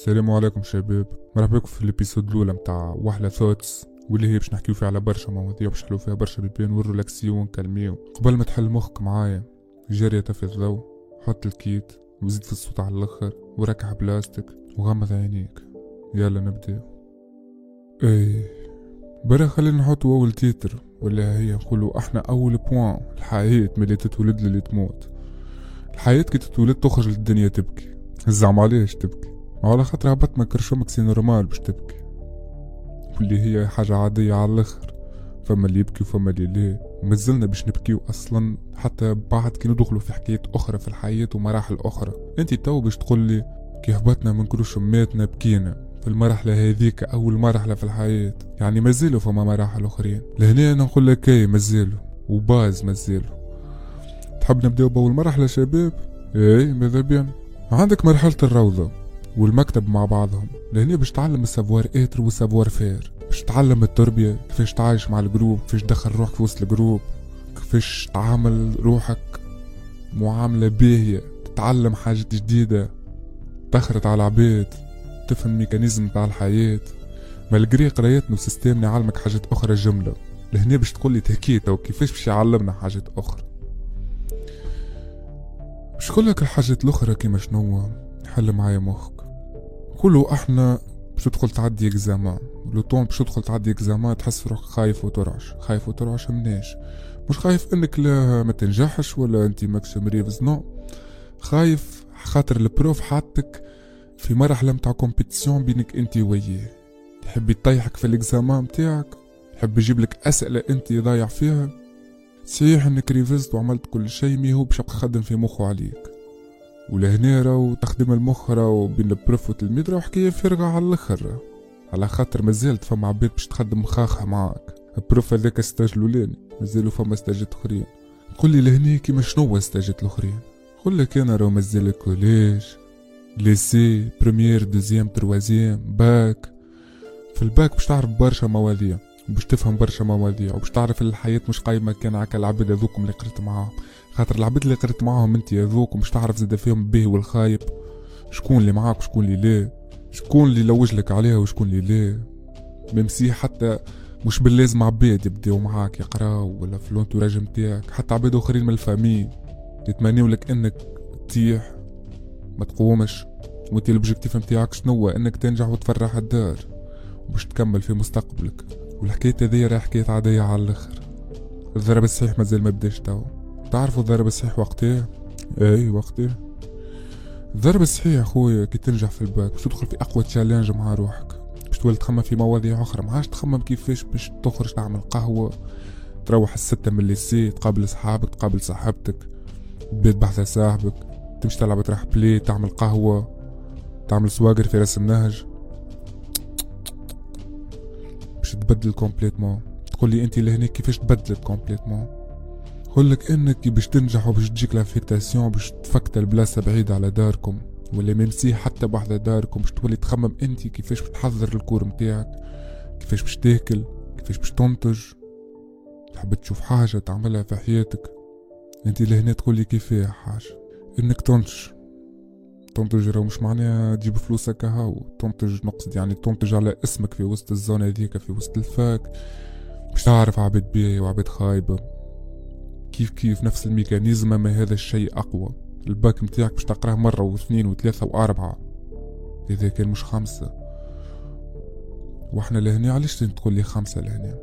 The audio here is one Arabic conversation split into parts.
السلام عليكم شباب. مرحبا بكم في ال épisode الأولى متاع وحلة Thoughts واللي هي باش نحكيو فيها على برشا مواضيع باش نحلو فيها برشا بيبان ونريلاكسيو ونكالميو قبل ما تحل مخك معايا جارية في الضوء حط ال kit وزيد في الصوت على الأخر وركح بلاصتك وغمض عينيك. يلا نبداو إيه برا خلينا نحطو أول titre ولا هي نقولوا أحنا أول point الحياة ملي تتولد للي تموت. الحياة كي تتولد تخرج للدنيا تبكي. زعما علاش تبكي؟ على خاطر هبط من كرش أمك c'est normal باش تبكي. واللي هي حاجة عادية على الآخر. فما اللي يبكي وفما اللي لا. ومازلنا باش نبكيو أصلا حتى بعد كي ندخلوا في حكايات أخرى في الحياة ومراحل أخرى. انت تو باش تقول لي كي هبطنا من أماتنا بكينا في المرحلة هذيك أول مرحلة في الحياة. يعني مازالوا فما مراحل أخرين. لهنا أنا نقول لك إيه مازالوا وباز مازالوا تحب نبداو بأول مرحلة شباب؟ إيه ماذا بيان عندك مرحلة الروضة. والمكتب مع بعضهم لهنا باش تعلم ال savoir-être وال savoir-faire. باش تعلم التربية كيفاش تعايش مع ال groupe كيفاش تدخل روحك في وسط ال groupe كيفاش تعامل روحك معاملة باهية تتعلم حاجات جديدة تخلط على العباد تفهم mécanisme تاع الحياة. malgré قرايتنا و système نا يعلمك حاجات أخرى جملة. لهنا باش تقول لي تهكيت أو كيفاش باش يعلمنا حاجات أخرى. باش لك الحاجات الأخرى كيما شنو؟ حل معايا مخك. كله إحنا باش تدخل تعدي examen. le temps باش تدخل تعدي examen تحس روحك خايف وترعش. خايف وترعش مناش مش خايف انك لا ما تنجحش ولا انت ماكش مريفز non. خايف خاطر ال prof حاطك في مرحلة متاع compétition بينك انت وياه. يحب يطيحك في ال examen متاعك؟ يحب يجيب لك أسئلة انت ضايع فيها؟ صحيح انك ريفزت وعملت كل شيء mais هو باش يخدم في مخه عليك. ولهنا راهو تخدم المخ راهو بين ال prof والتلميذ راهو حكاية فارغة على الآخر. على خاطر مازالت فما عباد باش تخدم مخاخها معاك. ال prof هذاك stage الأولاني مازالو فما ستاجات أخرين. قول لي لهنا كيما شنو ستاجات الأخرين؟ قول لك أنا راهو مازال collège lycée première deuxième troisième bac. في الباك باش تعرف برشا مواضيع باش تفهم برشا مواضيع وباش تعرف الحياة مش قايمة كان هكا العباد هذوكم اللي قريت معاهم. خاطر العباد اللي قريت معاهم أنت هذوك ومش تعرف زاد فيهم الباهي والخايب. شكون اللي معاك وشكون اللي لا؟ شكون اللي لوجلك عليها وشكون اللي لا؟ même si حتى مش باللازم عباد يبداو معاك يقراو ولا في l'entourage متاعك. حتى عباد آخرين من ال famille يتمنيو لك إنك تطيح ما تقومش. وأنت ال objectif متاعك شنو إنك تنجح وتفرح الدار. وباش تكمل في مستقبلك. والحكاية هذيا راهي حكاية عادية على الآخر. الضرب الصحيح مازال ما بداش توا. تعرفوا الضرب الصحيح وقتها؟ اي وقتها. الضرب الصحيح أخويا كي تنجح في الباك باش تدخل في أقوى challenge مع روحك. باش تولي تخمم في مواضيع أخرى. ما عادش تخمم كيفاش باش تخرج تعمل قهوة تروح الستة من ال lycée تقابل صحابك تقابل صاحبتك. تبيت بحذا صاحبك. تمشي تلعب تروح play تعمل قهوة. تعمل سواقر في رأس النهج. باش تبدل complètement تقول لي انت لهنا كيفاش تبدلت complètement لك إنك باش تنجح وباش تجيك l'affectation باش تفكت البلاصة بعيدة على داركم ولا même si حتى بحذا داركم باش تولي تخمم انت كيفاش بتحضر ال cours متاعك كيفاش باش تاكل كيفاش باش تنتج. تحب تشوف حاجة تعملها في حياتك انت لهنا تقولي كيفاه حاجة إنك تنتج. تنتج راه مش معناها تجيب فلوسك هاو تنتج نقصد يعني تنتج على اسمك في وسط ال zone هذيك في وسط ال fac. باش تعرف عباد بيه وعباد خايبة كيف كيف نفس ال mécanisme ما هذا الشيء أقوى. الباك متاعك باش تقراه مرة واثنين وثلاثة وأربعة. إذا كان مش خمسة. وإحنا لهنا علاش تقول لي خمسة لهنا؟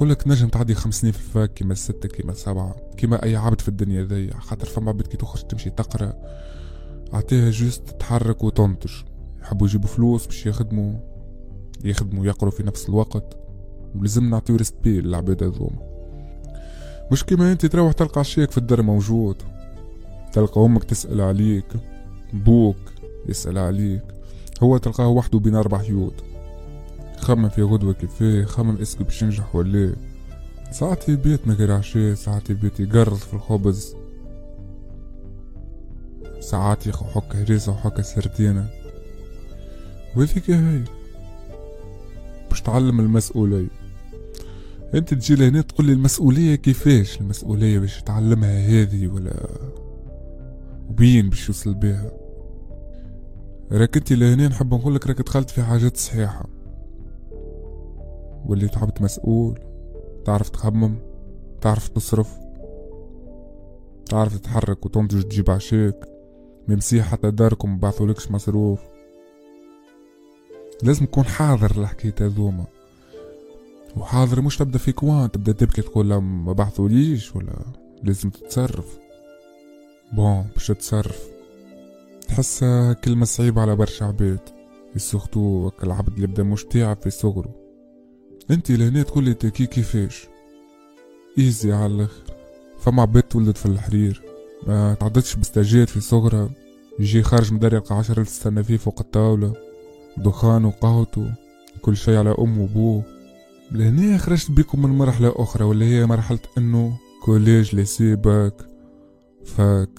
لك نجم تعدي خمس سنين في ال fac كيما ستة كيما سبعة. كيما أي عبد في الدنيا ذي. خاطر فما عباد كي تخرج تمشي تقرأ. عطيها juste تتحرك وتنتج يحبوا يجيبوا فلوس باش يخدموا يخدموا يقروا في نفس الوقت. ولازم نعطيو respect للعباد هذوما. مش كيما أنت تروح تلقى عشيك في الدار موجود. تلقى أمك تسأل عليك بوك يسأل عليك. هو تلقاه وحده بين أربع حيوط. خمم في غدوة كيفاه خمم est-ce que باش ينجح ولا. ساعات يبيت من غير عشاء ساعات يبيت يقرص في الخبز. ساعات يحك هريسة وحك سردينة. وهذيك هاي؟ باش تعلم المسؤولية. انت تجي لهنا تقول لي المسؤولية كيفاش؟ المسؤولية باش تعلمها هذه ولا وبين باش يوصل بيها راك انت لهنا نحب نقولك راك دخلت في حاجات صحيحة. واللي تعبت مسؤول تعرف تخمم تعرف تصرف تعرف تتحرك وتنتج تجيب عشاك. ممسيح حتى داركم مبعثولكش مصروف. لازم تكون حاضر الحكاية هذوما وحاضر مش تبدأ في كوان تبدأ تبكي تقول لهم ما بعثوليش ولا لازم تتصرف. bon باش تتصرف. تحسها كلمة صعيبة على برشا عباد. surtout العبد اللي بدا مش تعب في صغره. أنت لهنا تقول لي تاكي كيفاش؟ easy على الأخر. فما عباد تولد في الحرير. ما تعدتش ب stagiaire في صغرها يجي خارج مدري يلقى عشرة تستنى فيه فوق الطاولة. دخان وقهوته كل شي على أمه وبوه لهنا خرجت بيكم من مرحلة أخرى واللي هي مرحلة إنه collège lycée bac. fac.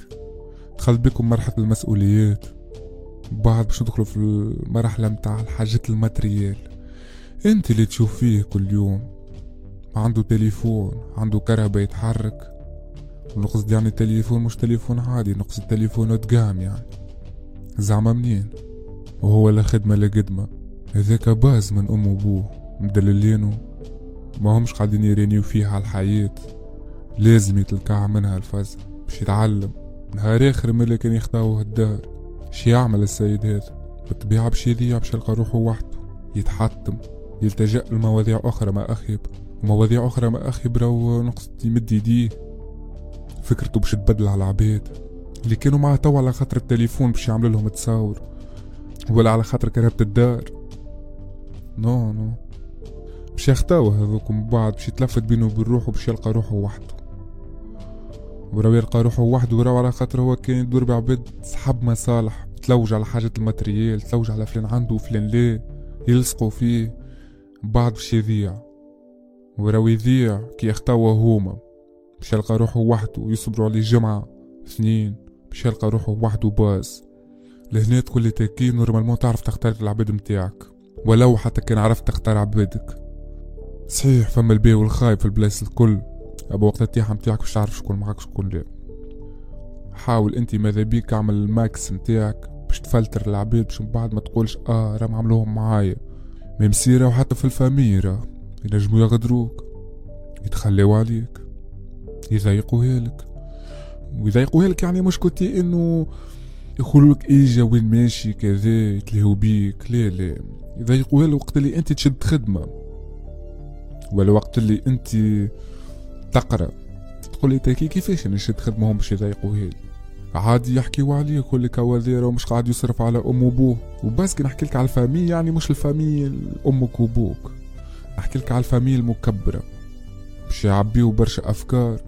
دخلت بيكم مرحلة المسؤوليات. بعد باش ندخلوا في المرحلة متاع الحاجات ال matériel. أنت اللي تشوف فيه كل يوم. عنده تليفون عنده كرهبة يتحرك. نقصد يعني تليفون مش تليفون عادي نقصد تليفون قام يعني. زعما منين؟ وهو لا خدمة لا قدمة. هذاك باز من أم وبوه مدللينو ما همش قاعدين يرينيو على الحياة لازم يتلكع منها الفز باش يتعلم. نهار آخر ملي كان يخطاوه الدار. شي يعمل السيد هذا. بالطبيعة باش يذيع باش يلقى روحه وحده. يتحطم. يلتجأ لمواضيع أخرى ما أخيب. ومواضيع أخرى ما أخيب راهو نقصد يمد يديه. فكرته باش تبدل على العباد اللي كانوا معاه تو على خاطر التليفون باش يعمل لهم تصاور ولا على خاطر كرهبة الدار. non non. باش يخطاو هذوك من بعد باش يتلفت بينه وبين روحه باش يلقى روحه وحده. وراه يلقى روحه وحده وراه على خاطر هو كان يدور بعباد صحاب مصالح تلوج على حاجة ال matériel تلوج على فلان عنده وفلان ليه يلصقوا فيه. بعد باش يضيع وراه يضيع كي يخطاوه هما. باش يلقى روحه وحده ويصبروا عليه جمعة اثنين باش يلقى روحه وحده باز لهنا تقول لي تاكي normalement تعرف تختار العباد متاعك ولو حتى كان عرفت تختار عبادك. صحيح فما الباهي والخايب في البلايص الكل. أبو وقت التيحة متاعك باش تعرف شكون معاك شكون لا. حاول أنت ماذا بيك اعمل ال max متاعك باش تفلتر العباد باش من بعد ما تقولش آه راهم عملوهم معايا. même وحتى في ال famille راه ينجمو يغدروك يتخليو عليك. يضايقوها لك. ويضايقوها لك يعني مش كنتي إنه يقولولك ايجا وين ماشي كذا يتلهوا بيك. لا لا. يضايقوها لك وقت اللي أنت تشد خدمة ولا وقت اللي أنت تقرأ. تقول لي تاكي كيفاش أنا نشد خدمة هم باش يضايقوها لي؟ عادي يحكيو عليه يقول لك ومش قاعد يصرف على أم وابوه parce que نحكي لك على ال famille يعني مش ال famille أمك وابوك نحكي لك على ال famille المكبرة. باش يعبيو برشا أفكار.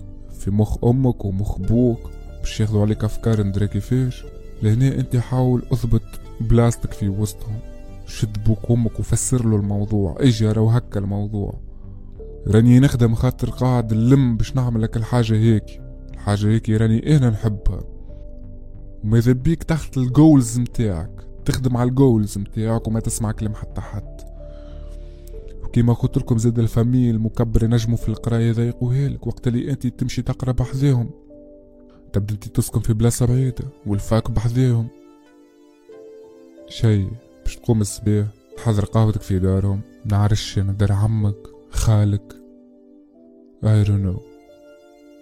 في مخ أمك ومخ بوك باش ياخذوا عليك أفكار ندري كيفاش لهنا أنت حاول أثبت بلاستك في وسطهم. شد بوك وامك وفسر له الموضوع. إجي راهو هكا الموضوع. راني نخدم خاطر قاعد نلم باش نعمل لك الحاجة هيك. الحاجة هيك راني أنا نحبها. وماذا بيك تحط ال goals متاعك. تخدم على ال goals متاعك وما تسمع كلام حتى حد. كيما قلت لكم زاد ال famille المكبرة ينجموا في القراية يضايقوها لك. وقت اللي انت تمشي تقرأ بحذاهم. تبدا انت تسكن في بلاصة بعيدة وال fac بحذاهم. شي باش تقوم الصباح تحضر قهوتك في دارهم. نعرش أنا دار عمك خالك. I don't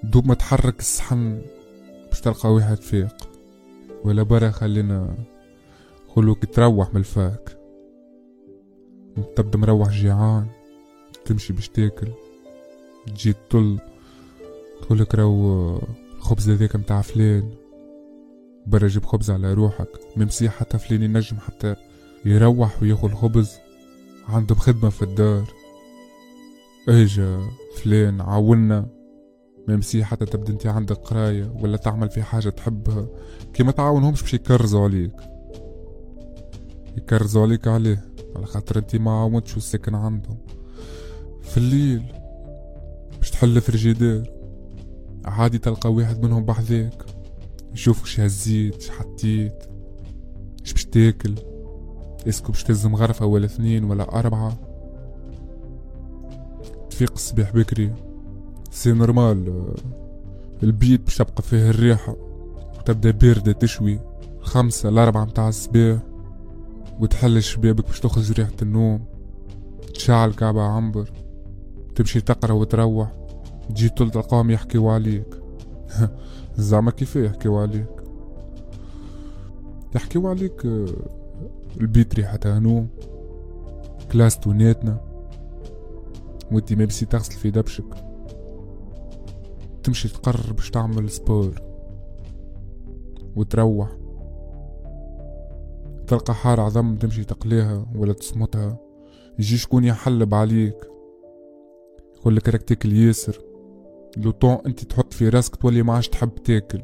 دوب ما تحرك الصحن باش تلقى واحد فيق ولا برا خلينا خلوك تروح من الفاك. تبدا مروح جيعان تمشي باش تاكل تجي تطل تقولك راهو الخبز هذاك متاع فلان برا جيب خبز على روحك ممسي حتى فلان ينجم حتى يروح وياخذ خبز عندهم خدمة في الدار. اجا فلان عاونا ممسي حتى تبدا انت عندك قراية ولا تعمل في حاجة تحبها كي ما تعاونهمش باش يكرزوا عليك. يكرزوا عليك عليه. على خاطر انت ما عاونتش السكن عندهم. في الليل باش تحل فريجيدير عادي تلقى واحد منهم بحذاك يشوفك ش هزيت ش حطيت. ش باش تاكل؟ est-ce que باش تلزم غرفة ولا اثنين ولا أربعة. تفيق الصباح بكري. c'est normal البيت باش تبقى فيه الريحة. وتبدأ باردة تشوي. خمسة لأربعة متاع الصباح. وتحل الشبابك باش تخرج ريحة النوم تشعل كعبة عنبر تمشي تقرأ وتروح تجي طول القوم يحكيو عليك زعما كيف يحكيو عليك يحكيو عليك آه، البيت ريحة هنوم كلاس توناتنا وانتي ما بسي تغسل في دبشك تمشي تقرر باش تعمل سبور وتروح. تلقى حار عظم تمشي تقليها ولا تصمتها. يجي شكون يحلب عليك. يقولك راك تاكل ياسر. لو طون انت تحط في راسك تولي ما عادش تحب تاكل.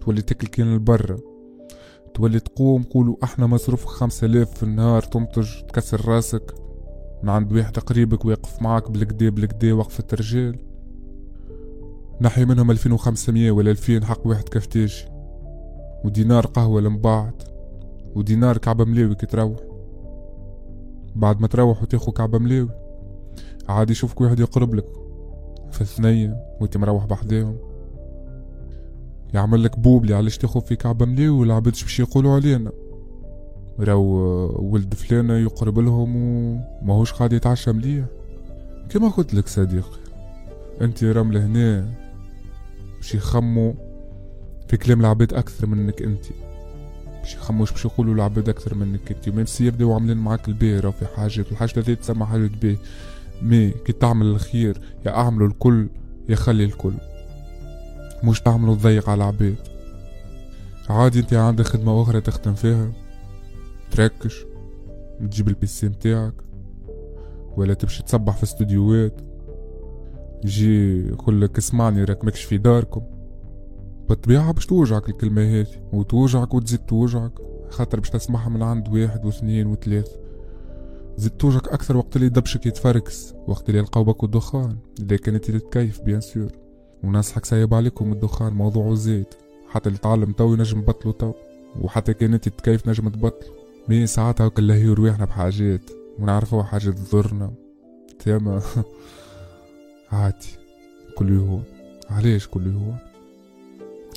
تولي تاكل كان البرة تولي تقوم قولوا إحنا مصروف خمسة آلاف في النهار تنتج تكسر راسك. من عند واحد قريبك ويقف معاك بالكدا بالكدا وقفة رجال نحي منهم ألفين وخمسمية ولا ألفين حق واحد كفتاش. ودينار قهوة لمبعض ودينار كعبة ملاوي كي تروح. بعد ما تروح وتاخو كعبة ملاوي عادي يشوفك واحد يقرب لك في الثنية وانت مروح بحداهم. يعمل لك بوبلي علاش تاخو في كعبة ملاوي والعباد باش يقولوا علينا؟ راو ولد فلانة يقرب لهم وماهوش قاعد يتعشى مليح. كما قلت لك صديقي انت رمل هنا باش يخمو في كلام العباد أكثر منك انت. باش يخموش باش يقولوا العباد أكثر منك انت ميم سي يبداو عاملين معاك البيرة في حاجات الحاجة هذه تسمى حاجة بيه مي كي تعمل الخير يا اعملوا الكل يا خلي الكل. مش تعملوا تضيق على العباد. عادي أنت عندك خدمة أخرى تخدم فيها؟ تركش تجيب البيسي متاعك ولا تمشي تصبح في استوديوهات. يجي يقولك اسمعني راك ماكش في داركم. بالطبيعة باش توجعك الكلمة هذي وتوجعك وتزيد توجعك خاطر باش تسمعها من عند واحد واثنين وثلاث. زيد توجعك أكثر وقت اللي دبشك يتفركس وقت اللي يلقاو باكو الدخان إذا كانت تتكيف bien sûr. وننصحكم سيبوا عليكم الدخان موضوع زايد حتى اللي تعلم تو ينجم بطلو تو وحتى كان أنت تكيف نجم تبطلو mais ساعتها كل هي رواحنا بحاجات ونعرفوا حاجات تضرنا. تيما عادي. كل يوم علاش كل يوم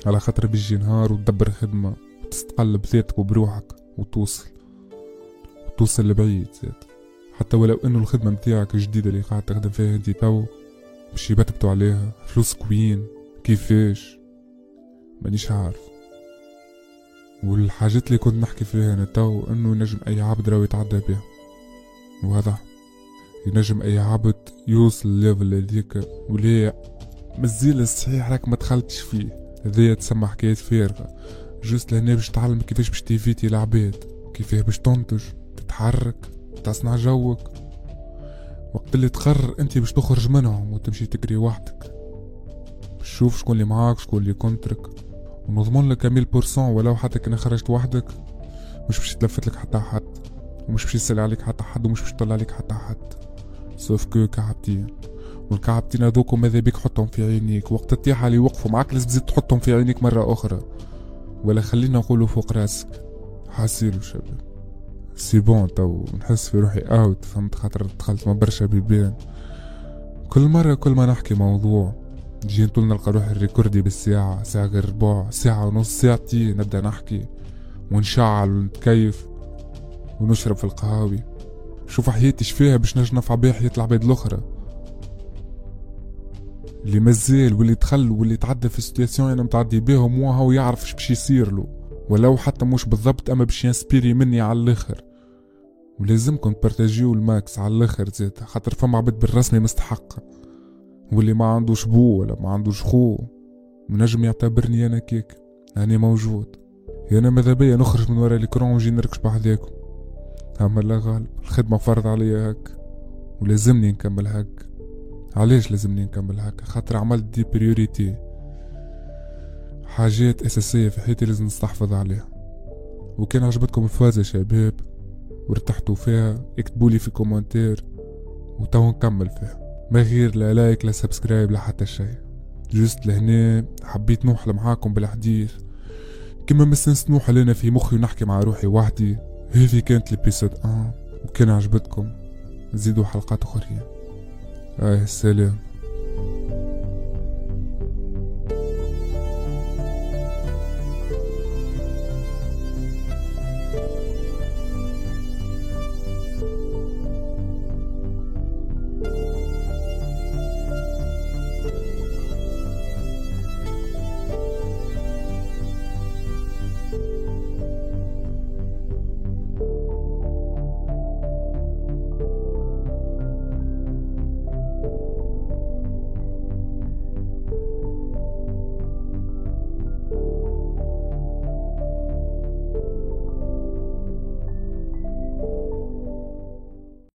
على خاطر بيجي نهار وتدبر خدمة وتستقل بذاتك وبروحك وتوصل وتوصل لبعيد زاد حتى ولو إنه الخدمة متاعك الجديدة اللي قاعد تخدم فيها انت تو باش يبتبتوا عليها فلوس كوين كيفاش؟ مانيش عارف. والحاجات اللي كنت نحكي فيها أنا تو إنه نجم أي عبد راوي يتعدى بها واضح. ينجم أي عبد يوصل ال level هذيك ولي مازال صحيح راك ما دخلتش فيه. هذيا تسمى حكايات فارغة juste لهنا باش تعلم كيفاش باش ت éviter العباد كيفاه باش تنتج تتحرك تصنع جوك وقت اللي تقرر انت باش تخرج منهم وتمشي تجري وحدك شوف شكون اللي معاك شكون اللي contre ك ونضمن لك mille pour cent ولو حتى كان خرجت وحدك مش باش يتلفت لك حتى حد ومش باش يسأل عليك حتى حد ومش باش يطلع عليك حتى حد sauf que كعبتين والكعبتين هذوك ماذا بيك حطهم في عينيك. وقت الطيحة اللي يوقفوا معاك لازم تزيد تحطهم في عينيك مرة أخرى. ولا خلينا نقولوا فوق راسك. حاسيلو شباب c'est bon تو نحس في روحي out فهمت؟ خاطر دخلت ما برشا بيبان. كل مرة كل ما نحكي موضوع نجي نطول نلقى روحي ن recorder بالساعة ساعة غير ربع ساعة ونص ساعتي نبدأ نحكي ونشعل ونتكيف ونشرب في القهاوي. شوف حياتي فيها باش نجي نفع بيها حياة العباد الأخرى. اللي مازال واللي دخل واللي تعدى في situations أنا متعدي بيهم وهو يعرف اش باش يصير له. ولو حتى مش بالضبط أما باش ي inspirer مني على الآخر. ولازمكم ت partager و ال max على الآخر زيد خاطر فما عباد بالرسمي مستحقة واللي ما عندوش بو ولا ما عندوش خو منجم يعتبرني أنا كيك. أنا موجود. أنا ماذا بيا؟ نخرج من ورا ال écran ونجي نركش بحذاكم أما لا غالب الخدمة فرض عليا هك ولازمني نكمل هك علاش لازمني نكمل هكا؟ خاطر عملت des priorités حاجات أساسية في حياتي لازم نستحفظ عليها. وكان عجبتكم الفازة شباب وارتحتوا فيها اكتبولي في commentaire وتو نكمل فيها. ما غير لا like لا subscribe لا حتى شيء. juste لهنا حبيت نوحل معاكم بالحديث. كما مستنس نوحل أنا في مخي ونحكي مع روحي وحدي هذه كانت ال épisode 1 وكان عجبتكم. زيدوا حلقات أخرين. آه السلام